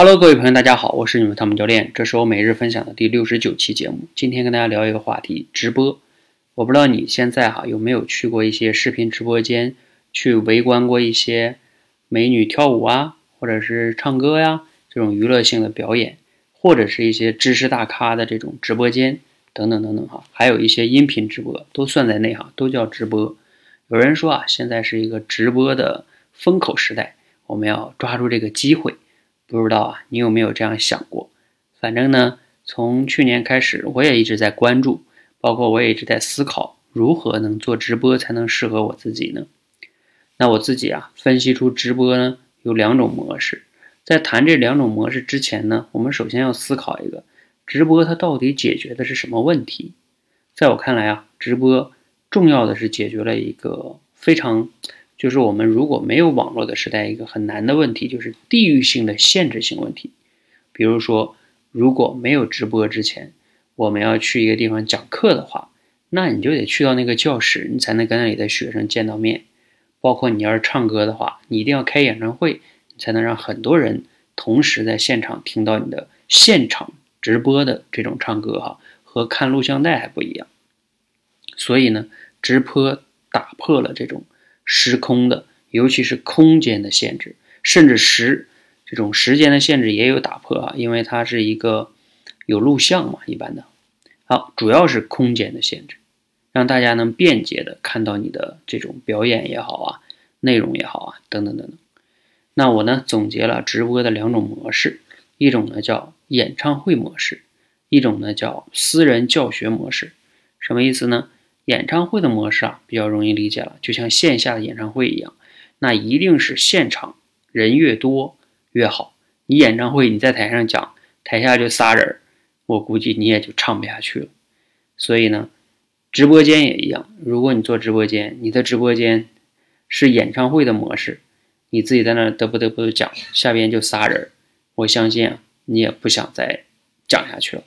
Hello，各位朋友，大家好，我是你们汤姆教练，这是我每日分享的第六十九期节目。今天跟大家聊一个话题，直播。我不知道你现在哈有没有去过一些视频直播间，去围观过一些美女跳舞啊，或者是唱歌呀这种娱乐性的表演，或者是一些知识大咖的这种直播间等等等等哈，还有一些音频直播都算在内哈，都叫直播。有人说啊，现在是一个直播的风口时代，我们要抓住这个机会。不知道啊，你有没有这样想过？反正呢，从去年开始，我也一直在关注，包括我也一直在思考，如何能做直播才能适合我自己呢？那我自己啊，分析出直播呢有两种模式。在谈这两种模式之前呢，我们首先要思考一个，直播它到底解决的是什么问题？在我看来啊，直播重要的是解决了一个非常。就是我们如果没有网络的时代，一个很难的问题就是地域性的限制性问题。比如说，如果没有直播之前，我们要去一个地方讲课的话，那你就得去到那个教室，你才能跟那里的学生见到面。包括你要是唱歌的话，你一定要开演唱会，你才能让很多人同时在现场听到你的现场直播的这种唱歌哈，和看录像带还不一样。所以呢，直播打破了这种。时空的，尤其是空间的限制，甚至时这种时间的限制也有打破啊，因为它是一个有录像嘛，一般的。好，主要是空间的限制，让大家能便捷的看到你的这种表演也好啊，内容也好啊，等等等等。那我呢，总结了直播的两种模式，一种呢叫演唱会模式，一种呢叫私人教学模式。什么意思呢？演唱会的模式啊，比较容易理解了，就像线下的演唱会一样，那一定是现场人越多越好。你演唱会你在台上讲，台下就仨人，我估计你也就唱不下去了。所以呢，直播间也一样，如果你做直播间，你的直播间是演唱会的模式，你自己在那得不得不讲，下边就仨人，我相信啊，你也不想再讲下去了。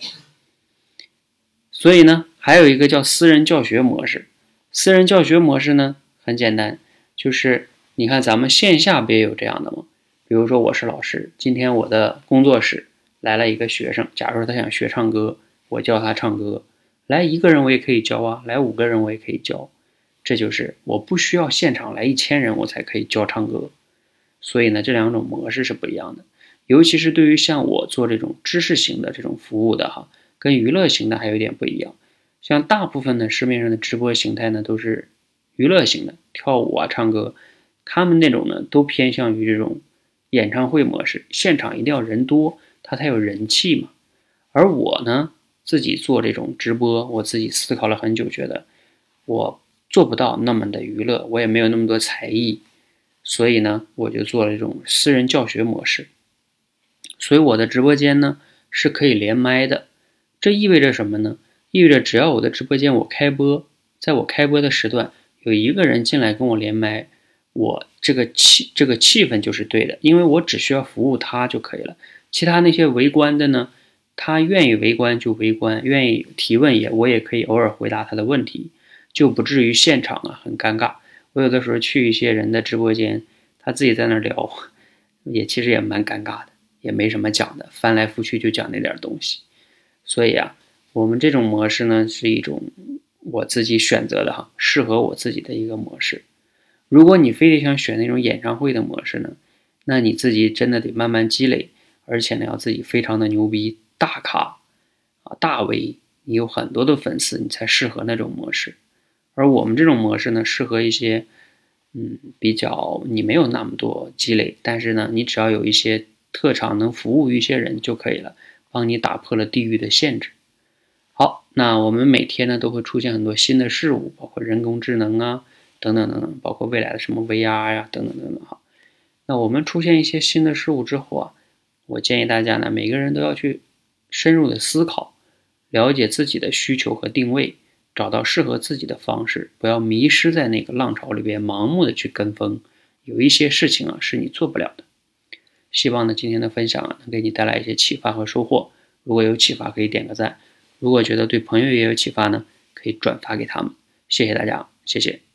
所以呢。还有一个叫私人教学模式，私人教学模式呢很简单，就是你看咱们线下不也有这样的吗？比如说我是老师，今天我的工作室来了一个学生，假如说他想学唱歌，我教他唱歌，来一个人我也可以教啊，来五个人我也可以教，这就是我不需要现场来一千人我才可以教唱歌。所以呢，这两种模式是不一样的，尤其是对于像我做这种知识型的这种服务的哈，跟娱乐型的还有点不一样。像大部分的市面上的直播形态呢，都是娱乐型的，跳舞啊、唱歌，他们那种呢都偏向于这种演唱会模式，现场一定要人多，它才有人气嘛。而我呢，自己做这种直播，我自己思考了很久，觉得我做不到那么的娱乐，我也没有那么多才艺，所以呢，我就做了这种私人教学模式。所以我的直播间呢是可以连麦的，这意味着什么呢？意味着只要我的直播间我开播，在我开播的时段有一个人进来跟我连麦，我这个气这个气氛就是对的，因为我只需要服务他就可以了。其他那些围观的呢，他愿意围观就围观，愿意提问也我也可以偶尔回答他的问题，就不至于现场啊很尴尬。我有的时候去一些人的直播间，他自己在那聊，也其实也蛮尴尬的，也没什么讲的，翻来覆去就讲那点东西，所以啊。我们这种模式呢，是一种我自己选择的哈，适合我自己的一个模式。如果你非得想选那种演唱会的模式呢，那你自己真的得慢慢积累，而且呢要自己非常的牛逼，大咖啊大 V，你有很多的粉丝，你才适合那种模式。而我们这种模式呢，适合一些嗯比较你没有那么多积累，但是呢你只要有一些特长，能服务于一些人就可以了，帮你打破了地域的限制。好，那我们每天呢都会出现很多新的事物，包括人工智能啊，等等等等，包括未来的什么 VR 呀，等等等等哈。那我们出现一些新的事物之后啊，我建议大家呢，每个人都要去深入的思考，了解自己的需求和定位，找到适合自己的方式，不要迷失在那个浪潮里边，盲目的去跟风。有一些事情啊是你做不了的。希望呢今天的分享能给你带来一些启发和收获。如果有启发，可以点个赞。如果觉得对朋友也有启发呢，可以转发给他们。谢谢大家，谢谢。